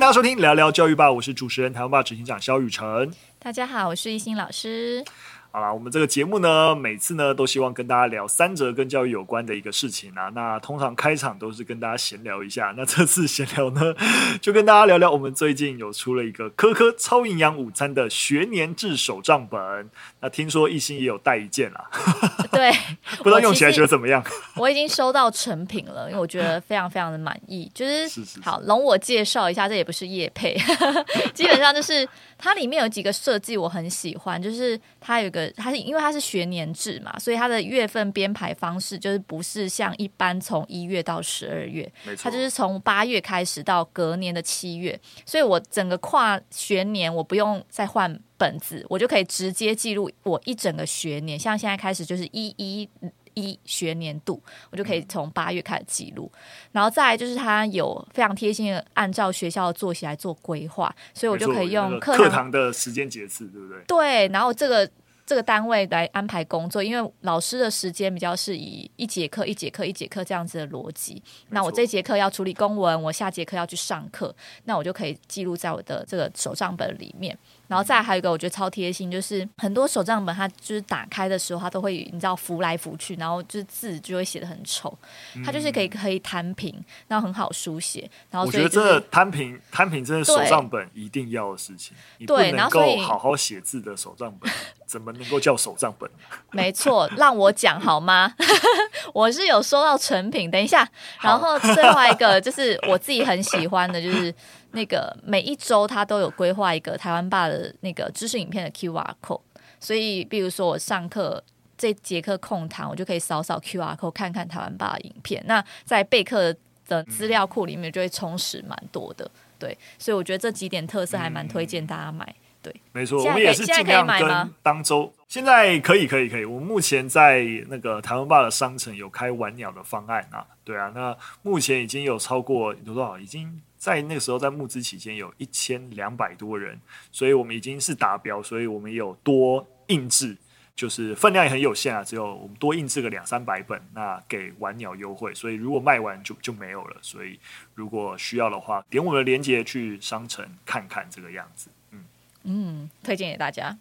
大家收听聊聊教育吧，我是主持人台湾吧执行长肖雨辰。大家好，我是一心老师。好啦，我们这个节目呢，每次呢都希望跟大家聊三则跟教育有关的一个事情啊。那通常开场都是跟大家闲聊一下。那这次闲聊呢，就跟大家聊聊我们最近有出了一个科科超营养午餐的学年制手账本。那听说一心也有带一件啦，对，不知道用起来觉得怎么样？我，已经收到成品了，因为我觉得非常非常的满意。就是，好，容我介绍一下，这也不是叶配，基本上就是它里面有几个设计我很喜欢，就是它有个。它是因为它是学年制嘛，所以它的月份编排方式就是不是像一般从一月到十二月，它就是从八月开始到隔年的七月，所以我整个跨学年我不用再换本子，我就可以直接记录我一整个学年。像现在开始就是一一一学年度，我就可以从八月开始记录，然后再来就是它有非常贴心的按照学校的作息来做规划，所以我就可以用课堂，课堂的时间节次，对不对？对，然后这个。这个单位来安排工作，因为老师的时间比较是以一节课一节课一节课这样子的逻辑。那我这节课要处理公文，我下节课要去上课，那我就可以记录在我的这个手账本里面。然后再还有一个，我觉得超贴心，就是很多手账本它就是打开的时候，它都会你知道浮来浮去，然后就是字就会写的很丑。它就是可以可以摊平，然后很好书写。然后、就是、我觉得这摊平摊平真的手账本一定要的事情。对，你不能够好好写字的手账本，怎么能够叫手账本？没错，让我讲好吗？我是有收到成品，等一下。然后最后一个就是我自己很喜欢的，就是。那个每一周他都有规划一个台湾爸的那个知识影片的 QR code，所以比如说我上课这节课空堂，我就可以扫扫 QR code 看看台湾爸的影片。那在备课的资料库里面就会充实蛮多的，对，所以我觉得这几点特色还蛮推荐大家买。对，没错，我们也是尽量跟当周。现在可以，可以，可以。我们目前在那个台湾爸的商城有开晚鸟的方案啊，对啊，那目前已经有超过有多少？已经。在那个时候，在募资期间有一千两百多人，所以我们已经是达标，所以我们有多印制，就是分量也很有限啊，只有我们多印制个两三百本，那给玩鸟优惠，所以如果卖完就就没有了，所以如果需要的话，点我们的链接去商城看看这个样子。嗯，推荐给大家，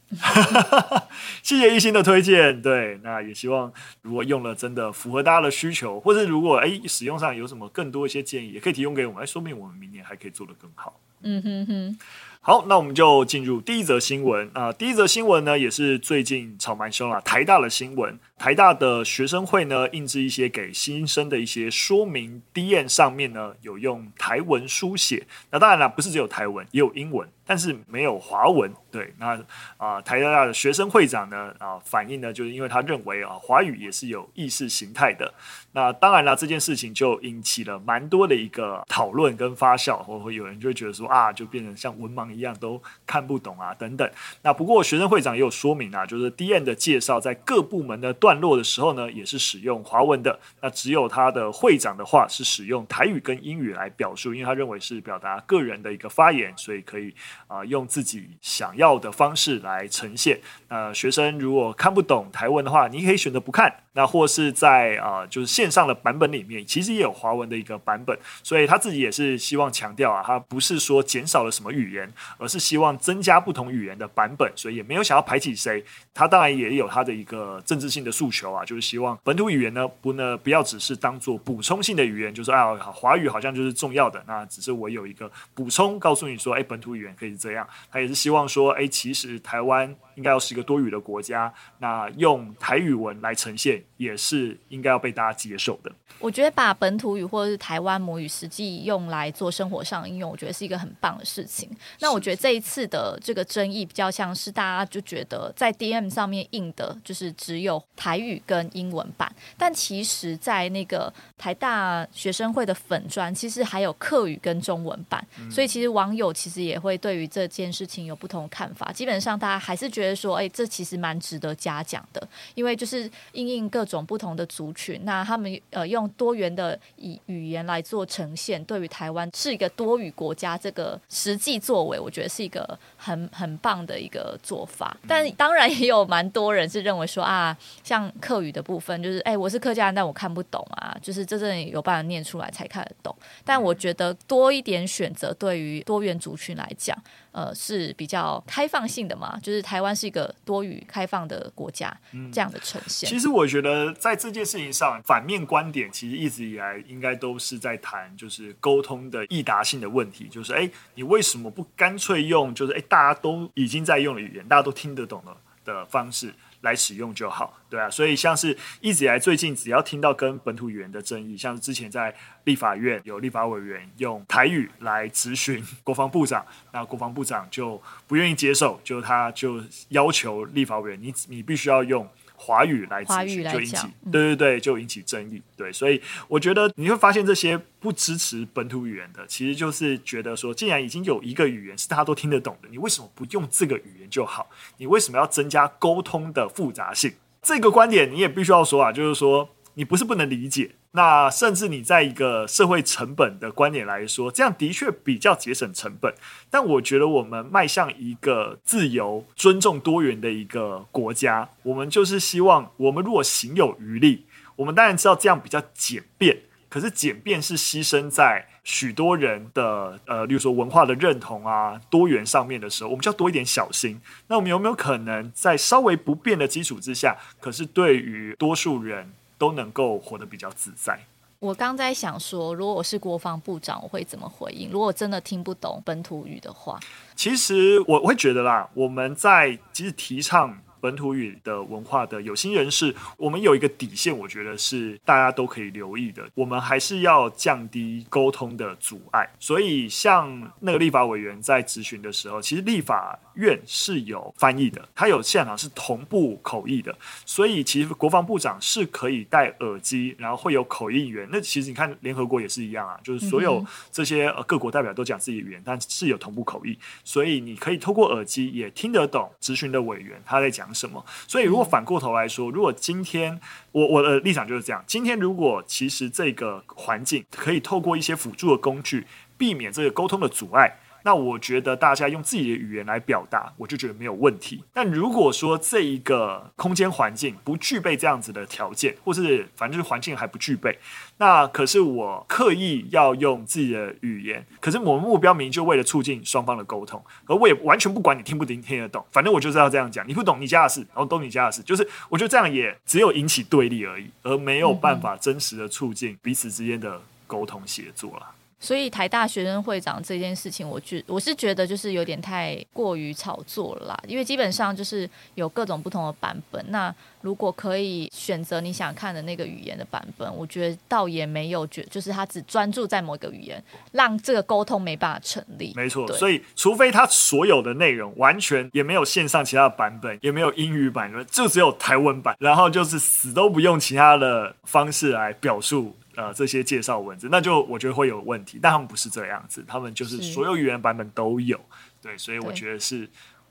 谢谢一心的推荐。对，那也希望如果用了真的符合大家的需求，或者如果哎使用上有什么更多一些建议，也可以提供给我们，哎，说明我们明年还可以做得更好。嗯哼哼。好，那我们就进入第一则新闻啊、呃。第一则新闻呢，也是最近炒蛮凶啊，台大的新闻。台大的学生会呢，印制一些给新生的一些说明 d n 上面呢有用台文书写。那当然了，不是只有台文，也有英文，但是没有华文。对，那啊、台大大的学生会长呢啊、反映呢，就是因为他认为啊，华语也是有意识形态的。那当然了，这件事情就引起了蛮多的一个讨论跟发酵，或会有人就会觉得说啊，就变成像文盲一样都看不懂啊等等。那不过学生会长也有说明啊，就是 D.N. 的介绍在各部门的段落的时候呢，也是使用华文的。那只有他的会长的话是使用台语跟英语来表述，因为他认为是表达个人的一个发言，所以可以啊、用自己想要的方式来呈现。那学生如果看不懂台文的话，你可以选择不看。那或是在啊、呃、就是线上的版本里面，其实也有华文的一个版本。所以他自己也是希望强调啊，他不是说减少了什么语言，而是希望增加不同语言的版本。所以也没有想要排挤谁。他当然也有他的一个政治性的诉求啊。就是希望本土语言呢，不呢不要只是当做补充性的语言，就是啊华语好像就是重要的，那只是我有一个补充，告诉你说，哎，本土语言可以这样。他也是希望说，哎，其实台湾应该要是一个多语的国家，那用台语文来呈现也是应该要被大家接受的。我觉得把本土语或者是台湾母语实际用来做生活上应用，我觉得是一个很棒的事情。那我觉得这一次的这个争议比较像是大家就觉得在 DM 上面印的就是只有台语跟英文版，但其实，在那个台大学生会的粉砖，其实还有客语跟中文版。所以其实网友其实也会对于这件事情有不同的看法。基本上大家还是觉得说，哎，这其实蛮值得嘉奖的，因为就是应应各种不同的族群，那他们呃用多元的以语言来做呈现，对于台湾是一个多语国家这个实际作为，我觉得是一个很很棒的一个做法。但当然也有蛮多人是认为说啊，像客语的部分，就是哎，我是客家人，但我看不懂啊，就是真正有办法念出来才看得懂。但我觉得多一点选择，对于多元族群来讲。呃，是比较开放性的嘛，就是台湾是一个多语开放的国家，嗯、这样的呈现。其实我觉得在这件事情上，反面观点其实一直以来应该都是在谈，就是沟通的易达性的问题。就是哎，你为什么不干脆用，就是哎，大家都已经在用的语言，大家都听得懂了的方式？来使用就好，对啊，所以像是一直以来最近只要听到跟本土语言的争议，像是之前在立法院有立法委员用台语来咨询国防部长，那国防部长就不愿意接受，就他就要求立法委员，你你必须要用。华语来咨询就引起，对对对，就引起争议。对，所以我觉得你会发现这些不支持本土语言的，其实就是觉得说，既然已经有一个语言是大家都听得懂的，你为什么不用这个语言就好？你为什么要增加沟通的复杂性？这个观点你也必须要说啊，就是说你不是不能理解。那甚至你在一个社会成本的观点来说，这样的确比较节省成本。但我觉得我们迈向一个自由、尊重多元的一个国家，我们就是希望，我们如果行有余力，我们当然知道这样比较简便。可是简便是牺牲在许多人的呃，例如说文化的认同啊、多元上面的时候，我们就要多一点小心。那我们有没有可能在稍微不变的基础之下，可是对于多数人，都能够活得比较自在。我刚在想说，如果我是国防部长，我会怎么回应？如果真的听不懂本土语的话，其实我会觉得啦，我们在即使提倡。本土语的文化的有心人士，我们有一个底线，我觉得是大家都可以留意的。我们还是要降低沟通的阻碍。所以，像那个立法委员在质询的时候，其实立法院是有翻译的，他有现场是同步口译的。所以，其实国防部长是可以戴耳机，然后会有口译员。那其实你看，联合国也是一样啊，就是所有这些各国代表都讲自己的语言，但是有同步口译，所以你可以透过耳机也听得懂质询的委员他在讲什么？所以，如果反过头来说，如果今天我我的立场就是这样，今天如果其实这个环境可以透过一些辅助的工具，避免这个沟通的阻碍。那我觉得大家用自己的语言来表达，我就觉得没有问题。但如果说这一个空间环境不具备这样子的条件，或是反正就是环境还不具备，那可是我刻意要用自己的语言，可是我们目标明明就为了促进双方的沟通，而我也完全不管你听不听听得懂，反正我就是要这样讲，你不懂你家的事，然后懂你家的事，就是我觉得这样也只有引起对立而已，而没有办法真实的促进彼此之间的沟通协作了。所以台大学生会长这件事情，我觉我是觉得就是有点太过于炒作了啦，因为基本上就是有各种不同的版本。那如果可以选择你想看的那个语言的版本，我觉得倒也没有觉，就是他只专注在某一个语言，让这个沟通没办法成立。没错，所以除非他所有的内容完全也没有线上其他的版本，也没有英语版，就只有台湾版，然后就是死都不用其他的方式来表述。呃，这些介绍文字，那就我觉得会有问题。但他们不是这样子，他们就是所有语言版本都有，对，所以我觉得是，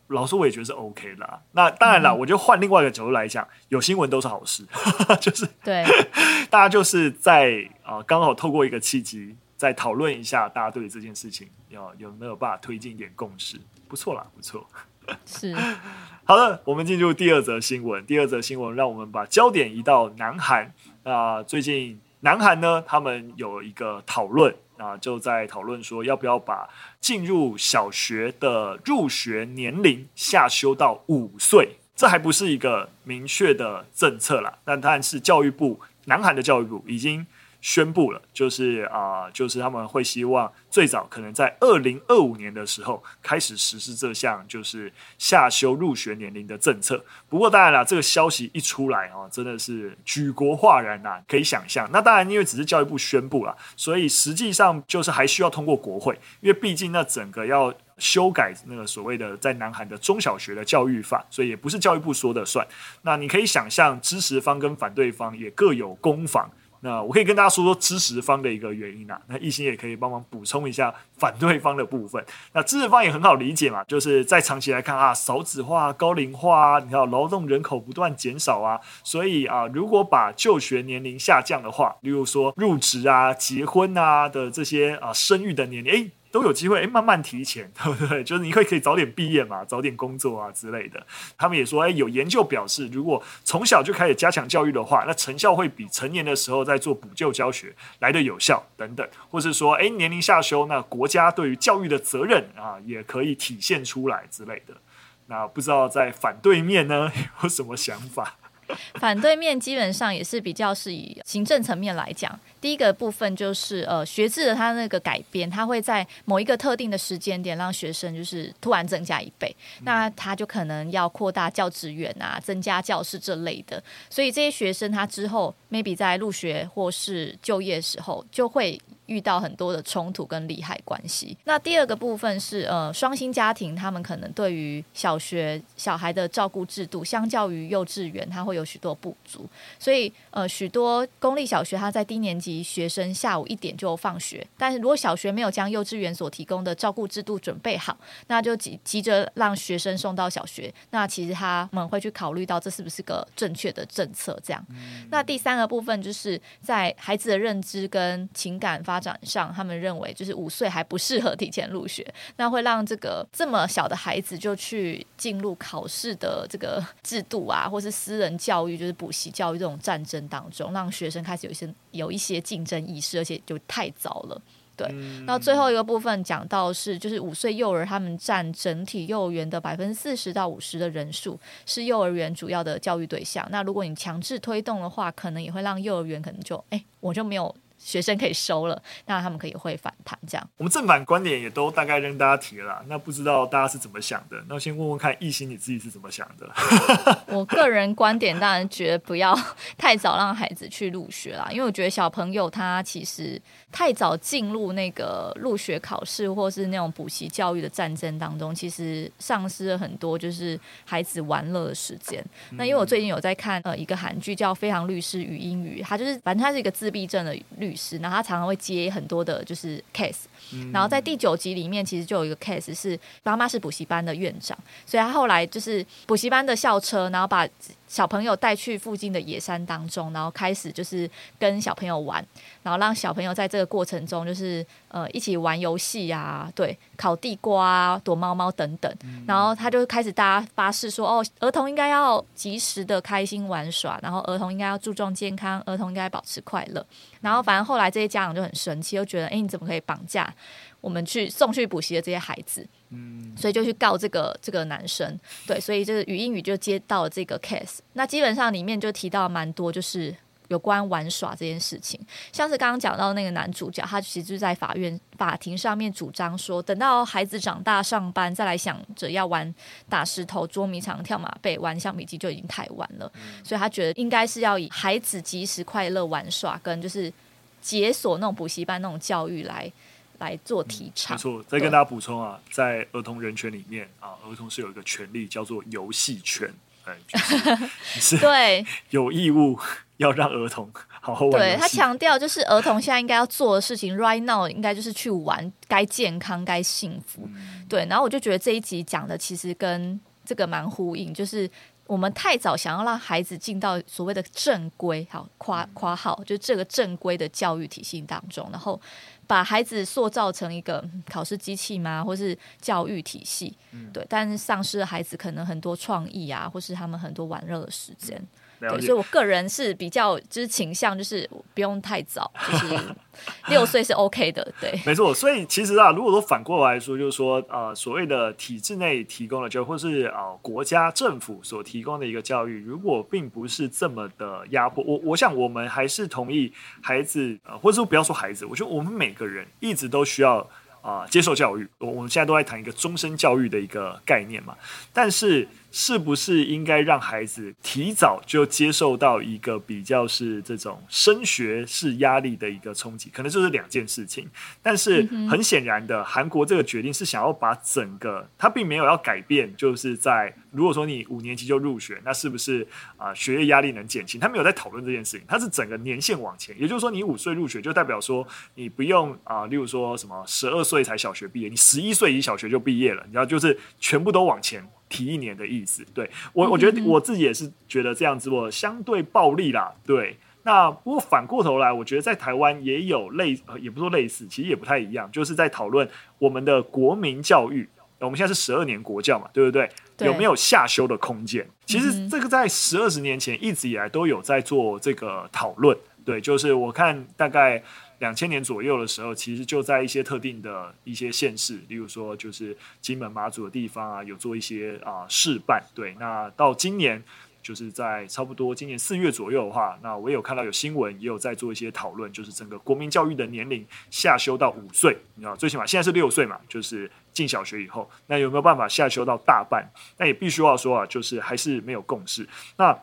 老实说，我也觉得是 OK 的。那当然了，嗯、我就换另外一个角度来讲，有新闻都是好事，就是对，大家就是在啊、呃，刚好透过一个契机，再讨论一下，大家对于这件事情要有没有办法推进一点共识，不错啦，不错。是，好的，我们进入第二则新闻。第二则新闻，让我们把焦点移到南韩啊、呃，最近。南韩呢，他们有一个讨论啊，就在讨论说要不要把进入小学的入学年龄下修到五岁。这还不是一个明确的政策啦，但当然是教育部，南韩的教育部已经。宣布了，就是啊、就是他们会希望最早可能在二零二五年的时候开始实施这项就是下修入学年龄的政策。不过当然了，这个消息一出来啊，真的是举国哗然呐，可以想象。那当然，因为只是教育部宣布了，所以实际上就是还需要通过国会，因为毕竟那整个要修改那个所谓的在南韩的中小学的教育法，所以也不是教育部说的算。那你可以想象，支持方跟反对方也各有攻防。那我可以跟大家说说支持方的一个原因啊，那一心也可以帮忙补充一下反对方的部分。那支持方也很好理解嘛，就是在长期来看啊，少子化、高龄化啊，你看劳动人口不断减少啊，所以啊，如果把就学年龄下降的话，例如说入职啊、结婚啊的这些啊生育的年龄，诶。都有机会诶，慢慢提前，对不对？就是你会可以早点毕业嘛，早点工作啊之类的。他们也说，诶，有研究表示，如果从小就开始加强教育的话，那成效会比成年的时候在做补救教学来得有效等等。或是说，诶，年龄下修，那国家对于教育的责任啊，也可以体现出来之类的。那不知道在反对面呢，有什么想法？反对面基本上也是比较是以行政层面来讲。第一个部分就是呃学制的它那个改编，它会在某一个特定的时间点让学生就是突然增加一倍，那他就可能要扩大教职员啊，增加教室这类的，所以这些学生他之后 maybe 在入学或是就业时候就会。遇到很多的冲突跟利害关系。那第二个部分是，呃，双薪家庭他们可能对于小学小孩的照顾制度，相较于幼稚园，它会有许多不足。所以，呃，许多公立小学它在低年级学生下午一点就放学，但是如果小学没有将幼稚园所提供的照顾制度准备好，那就急急着让学生送到小学。那其实他们会去考虑到这是不是个正确的政策？这样。那第三个部分就是在孩子的认知跟情感发。发展上，他们认为就是五岁还不适合提前入学，那会让这个这么小的孩子就去进入考试的这个制度啊，或是私人教育，就是补习教育这种战争当中，让学生开始有一些有一些竞争意识，而且就太早了。对，那最后一个部分讲到是，就是五岁幼儿他们占整体幼儿园的百分之四十到五十的人数，是幼儿园主要的教育对象。那如果你强制推动的话，可能也会让幼儿园可能就哎，我就没有。学生可以收了，那他们可以会反弹这样。我们正反观点也都大概跟大家提了，那不知道大家是怎么想的？那我先问问看，艺兴你自己是怎么想的？我个人观点当然觉得不要太早让孩子去入学啦，因为我觉得小朋友他其实太早进入那个入学考试或是那种补习教育的战争当中，其实丧失了很多就是孩子玩乐的时间。嗯、那因为我最近有在看呃一个韩剧叫《非常律师与英语》，他就是反正他是一个自闭症的律。律师，然后他常常会接很多的，就是 case。然后在第九集里面，其实就有一个 case 是妈妈是补习班的院长，所以他后来就是补习班的校车，然后把小朋友带去附近的野山当中，然后开始就是跟小朋友玩，然后让小朋友在这个过程中就是呃一起玩游戏啊，对，烤地瓜、躲猫猫等等。然后他就开始大家发誓说，哦，儿童应该要及时的开心玩耍，然后儿童应该要注重健康，儿童应该保持快乐。然后反正后来这些家长就很生气，就觉得，哎，你怎么可以绑架我们去送去补习的这些孩子？嗯，所以就去告这个这个男生。对，所以就是语音语就接到了这个 case。那基本上里面就提到蛮多，就是。有关玩耍这件事情，像是刚刚讲到那个男主角，他其实就在法院法庭上面主张说，等到孩子长大上班再来想着要玩打石头、捉迷藏、跳马背、玩橡皮筋就已经太晚了，嗯、所以他觉得应该是要以孩子及时快乐玩耍跟就是解锁那种补习班那种教育来来做提倡。嗯、没错，再跟大家补充啊，在儿童人权里面啊，儿童是有一个权利叫做游戏权，哎，就 是、对，有义务。要让儿童好好玩。对，他强调，就是儿童现在应该要做的事情，right now 应该就是去玩，该健康，该幸福。嗯、对，然后我就觉得这一集讲的其实跟这个蛮呼应，就是我们太早想要让孩子进到所谓的正规，好夸夸号，就这个正规的教育体系当中，然后把孩子塑造成一个考试机器吗？或是教育体系？嗯、对，但是丧失了孩子可能很多创意啊，或是他们很多玩乐的时间。对，所以我个人是比较就是倾向，就是不用太早，就是 六岁是 OK 的。对，没错。所以其实啊，如果说反过来说，就是说呃，所谓的体制内提供的教育，或是呃国家政府所提供的一个教育，如果并不是这么的压迫，我我想我们还是同意孩子，呃，或者说不要说孩子，我觉得我们每个人一直都需要啊、呃、接受教育。我我们现在都在谈一个终身教育的一个概念嘛，但是。是不是应该让孩子提早就接受到一个比较是这种升学式压力的一个冲击？可能就是两件事情。但是很显然的，韩国这个决定是想要把整个，他并没有要改变，就是在如果说你五年级就入学，那是不是啊、呃、学业压力能减轻？他没有在讨论这件事情，他是整个年限往前，也就是说你五岁入学就代表说你不用啊、呃，例如说什么十二岁才小学毕业，你十一岁一小学就毕业了，你知道就是全部都往前。提一年的意思，对我，我觉得我自己也是觉得这样子，我相对暴力啦。对，那不过反过头来，我觉得在台湾也有类，也不说类似，其实也不太一样，就是在讨论我们的国民教育。我们现在是十二年国教嘛，对不对？对，有没有下修的空间？其实这个在十二十年前一直以来都有在做这个讨论。对，就是我看大概。两千年左右的时候，其实就在一些特定的一些县市，例如说就是金门、马祖的地方啊，有做一些啊试办。对，那到今年，就是在差不多今年四月左右的话，那我有看到有新闻，也有在做一些讨论，就是整个国民教育的年龄下修到五岁，你知道，最起码现在是六岁嘛，就是进小学以后，那有没有办法下修到大半？那也必须要说啊，就是还是没有共识。那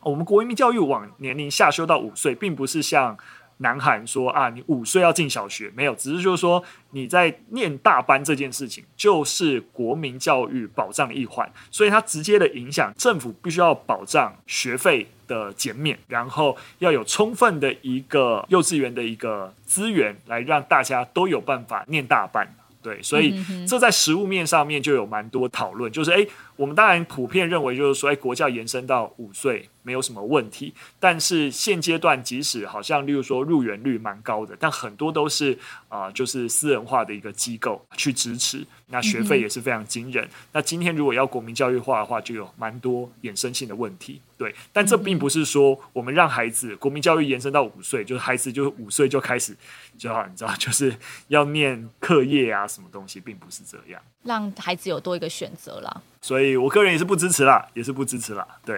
我们国民教育往年龄下修到五岁，并不是像。南韩说啊，你五岁要进小学，没有，只是就是说你在念大班这件事情，就是国民教育保障一环，所以它直接的影响，政府必须要保障学费的减免，然后要有充分的一个幼稚园的一个资源，来让大家都有办法念大班。对，所以这在实物面上面就有蛮多讨论，就是诶，我们当然普遍认为就是说，诶，国教延伸到五岁没有什么问题，但是现阶段即使好像例如说入园率蛮高的，但很多都是啊、呃，就是私人化的一个机构去支持，那学费也是非常惊人。那今天如果要国民教育化的话，就有蛮多衍生性的问题。对，但这并不是说我们让孩子国民教育延伸到五岁，就是孩子就是五岁就开始就好，你知道，就是要念课业啊，什么东西，并不是这样，让孩子有多一个选择啦。所以我个人也是不支持啦，也是不支持啦。对，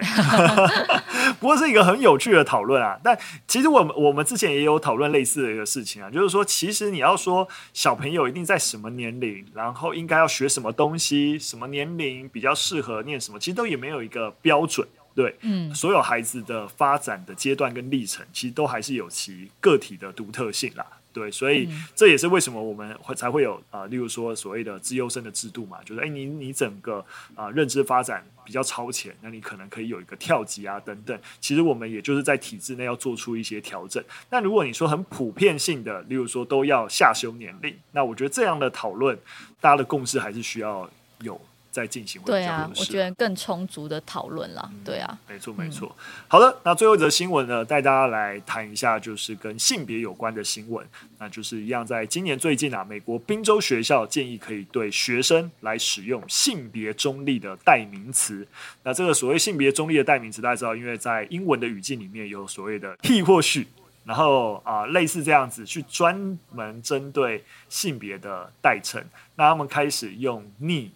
不过是一个很有趣的讨论啊。但其实我们我们之前也有讨论类似的一个事情啊，就是说，其实你要说小朋友一定在什么年龄，然后应该要学什么东西，什么年龄比较适合念什么，其实都也没有一个标准。对，嗯，所有孩子的发展的阶段跟历程，其实都还是有其个体的独特性啦。对，所以这也是为什么我们会才会有啊、呃，例如说所谓的资优生的制度嘛，就是哎，你你整个啊、呃、认知发展比较超前，那你可能可以有一个跳级啊等等。其实我们也就是在体制内要做出一些调整。那如果你说很普遍性的，例如说都要下修年龄，那我觉得这样的讨论，大家的共识还是需要有。在进行，对啊，我觉得更充足的讨论啦，对啊，没错没错。好的，那最后一则新闻呢，带大家来谈一下，就是跟性别有关的新闻。那就是一样，在今年最近啊，美国宾州学校建议可以对学生来使用性别中立的代名词。那这个所谓性别中立的代名词，大家知道，因为在英文的语境里面有所谓的 he 或 she，然后啊、呃，类似这样子去专门针对性别的代称。那他们开始用 ni。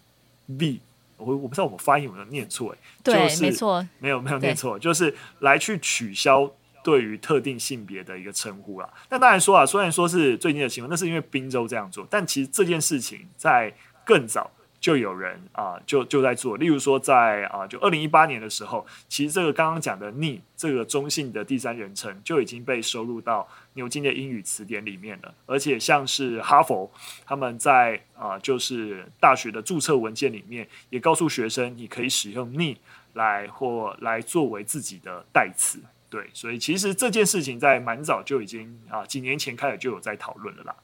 B，我我不知道我发音有没有念错，哎，对，就是、没错，没有没有念错，就是来去取消对于特定性别的一个称呼啦。那当然说啊，虽然说是最近的新闻，那是因为宾州这样做，但其实这件事情在更早。就有人啊、就就在做，例如说在啊、就二零一八年的时候，其实这个刚刚讲的 “ni” 这个中性的第三人称就已经被收录到牛津的英语词典里面了，而且像是哈佛他们在啊、就是大学的注册文件里面也告诉学生，你可以使用 “ni” 来或来作为自己的代词。对，所以其实这件事情在蛮早就已经啊，几年前开始就有在讨论了啦。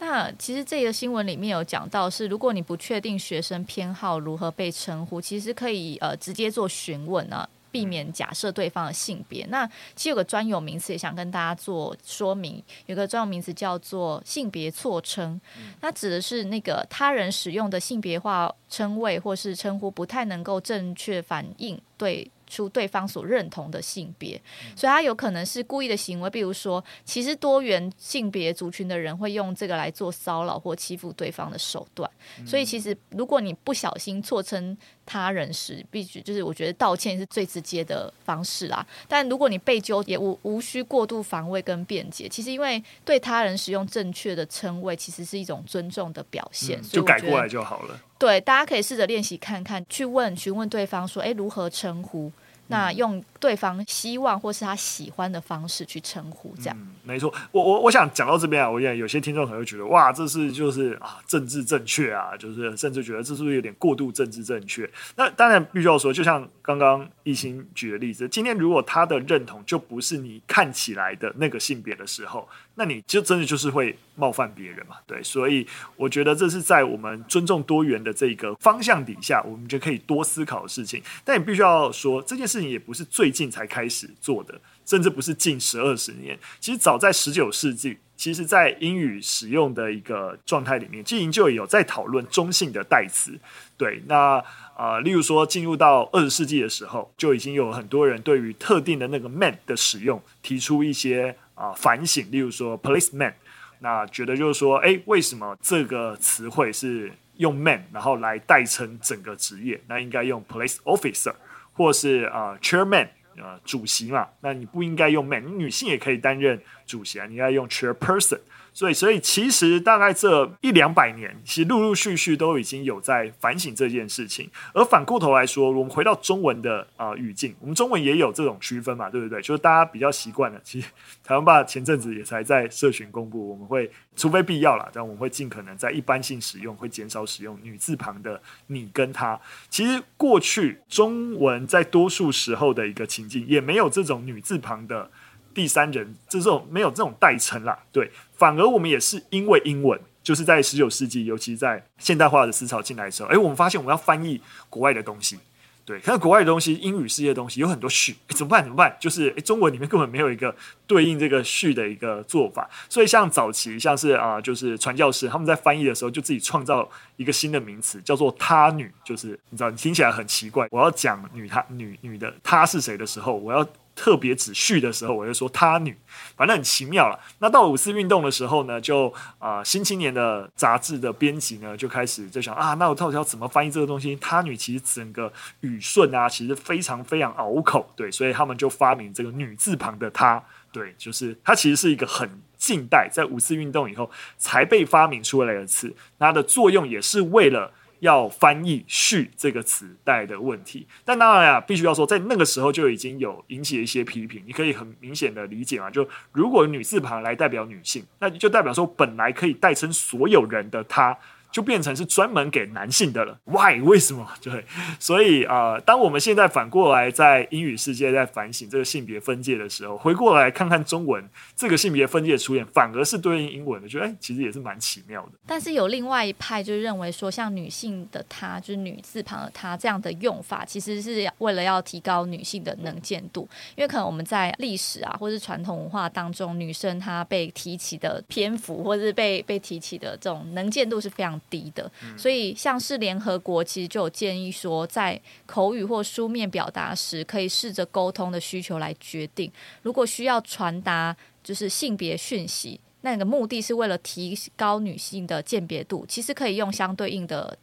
那其实这个新闻里面有讲到，是如果你不确定学生偏好如何被称呼，其实可以呃直接做询问啊，避免假设对方的性别。那其实有个专有名词也想跟大家做说明，有个专有名词叫做性别错称，那指的是那个他人使用的性别化称谓或是称呼不太能够正确反映对。出对方所认同的性别，所以他有可能是故意的行为。比如说，其实多元性别族群的人会用这个来做骚扰或欺负对方的手段。所以，其实如果你不小心错称他人时，必须就是我觉得道歉是最直接的方式啦。但如果你被纠，也无无需过度防卫跟辩解。其实，因为对他人使用正确的称谓，其实是一种尊重的表现。嗯，就改过来就好了。对，大家可以试着练习看看，去问询问对方说，哎，如何称呼？那用对方希望或是他喜欢的方式去称呼，这样、没错。我我我想讲到这边啊，我想有些听众可能会觉得，哇，这是就是啊政治正确啊，就是甚至觉得这是不是有点过度政治正确？那当然必须要说，就像刚刚一心举的例子，今天如果他的认同就不是你看起来的那个性别的时候，那你就真的就是会冒犯别人嘛？对，所以我觉得这是在我们尊重多元的这个方向底下，我们就可以多思考的事情。但你必须要说这件事。也不是最近才开始做的，甚至不是近十二十年。其实早在十九世纪，其实，在英语使用的一个状态里面，其实就有在讨论中性的代词。对，那呃，例如说进入到二十世纪的时候，就已经有很多人对于特定的那个 man 的使用提出一些啊、反省。例如说 policeman，那觉得就是说，哎，为什么这个词汇是用 man 然后来代称整个职业？那应该用 police officer。或是啊、呃、chairman 呃主席嘛，那你不应该用 man，你女性也可以担任主席啊，你应该用 chairperson。所以，所以其实大概这一两百年，其实陆陆续续都已经有在反省这件事情。而反过头来说，我们回到中文的啊、语境，我们中文也有这种区分嘛，对不对？就是大家比较习惯了。其实台湾爸前阵子也才在社群公布，我们会除非必要了，但我们会尽可能在一般性使用，会减少使用女字旁的你跟他。其实过去中文在多数时候的一个情境，也没有这种女字旁的。第三人这种没有这种代称啦，对，反而我们也是因为英文，就是在十九世纪，尤其在现代化的思潮进来的时候，诶，我们发现我们要翻译国外的东西，对，看国外的东西，英语世界的东西有很多序，怎么办？怎么办？就是诶，中文里面根本没有一个对应这个序的一个做法，所以像早期像是啊、就是传教士他们在翻译的时候，就自己创造一个新的名词，叫做他女，就是你知道，你听起来很奇怪，我要讲女他女女的她是谁的时候，我要。特别指序的时候，我就说他女，反正很奇妙了。那到五四运动的时候呢，就啊、新青年的杂志的编辑呢，就开始就想啊，那我到底要怎么翻译这个东西？他女其实整个语顺啊，其实非常非常拗口，对，所以他们就发明这个女字旁的她，对，就是它其实是一个很近代，在五四运动以后才被发明出来的词，它的作用也是为了。要翻译“序”这个词带的问题，但当然啊，必须要说，在那个时候就已经有引起了一些批评。你可以很明显的理解嘛，就如果女字旁来代表女性，那就代表说本来可以代称所有人的她。就变成是专门给男性的了，Why？为什么？对，所以啊、呃，当我们现在反过来在英语世界在反省这个性别分界的时候，回过来看看中文这个性别分界出现，反而是对应英文的，觉得哎，其实也是蛮奇妙的。但是有另外一派就认为说，像女性的她，就是女字旁的她这样的用法，其实是为了要提高女性的能见度，因为可能我们在历史啊，或是传统文化当中，女生她被提起的篇幅，或是被被提起的这种能见度是非常低的，所以像是联合国其实就有建议说，在口语或书面表达时，可以试着沟通的需求来决定。如果需要传达就是性别讯息，那个目的是为了提高女性的鉴别度，其实可以用相对应的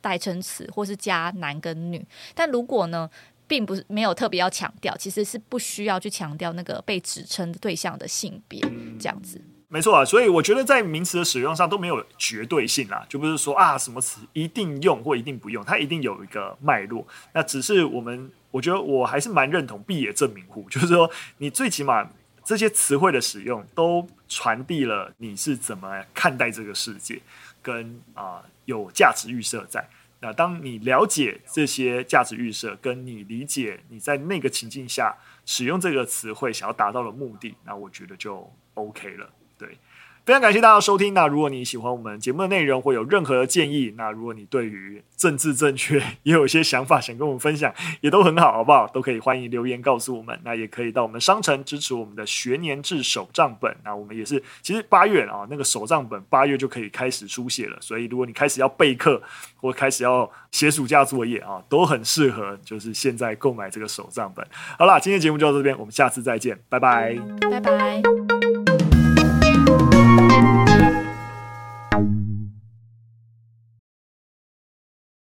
代称词，或是加男跟女。但如果呢，并不是没有特别要强调，其实是不需要去强调那个被指称对象的性别这样子。没错啊，所以我觉得在名词的使用上都没有绝对性啦，就不是说啊什么词一定用或一定不用，它一定有一个脉络。那只是我们，我觉得我还是蛮认同必也正名户，就是说你最起码这些词汇的使用都传递了你是怎么看待这个世界，跟啊、有价值预设在。那当你了解这些价值预设，跟你理解你在那个情境下使用这个词汇想要达到的目的，那我觉得就 OK 了。对，非常感谢大家收听。那如果你喜欢我们节目的内容，或有任何的建议，那如果你对于政治正确也有一些想法想跟我们分享，也都很好，好不好？都可以欢迎留言告诉我们。那也可以到我们商城支持我们的学年制手账本。那我们也是，其实八月啊，那个手账本八月就可以开始书写了。所以如果你开始要备课或开始要写暑假作业啊，都很适合，就是现在购买这个手账本。好啦，今天节目就到这边，我们下次再见，拜拜，拜拜。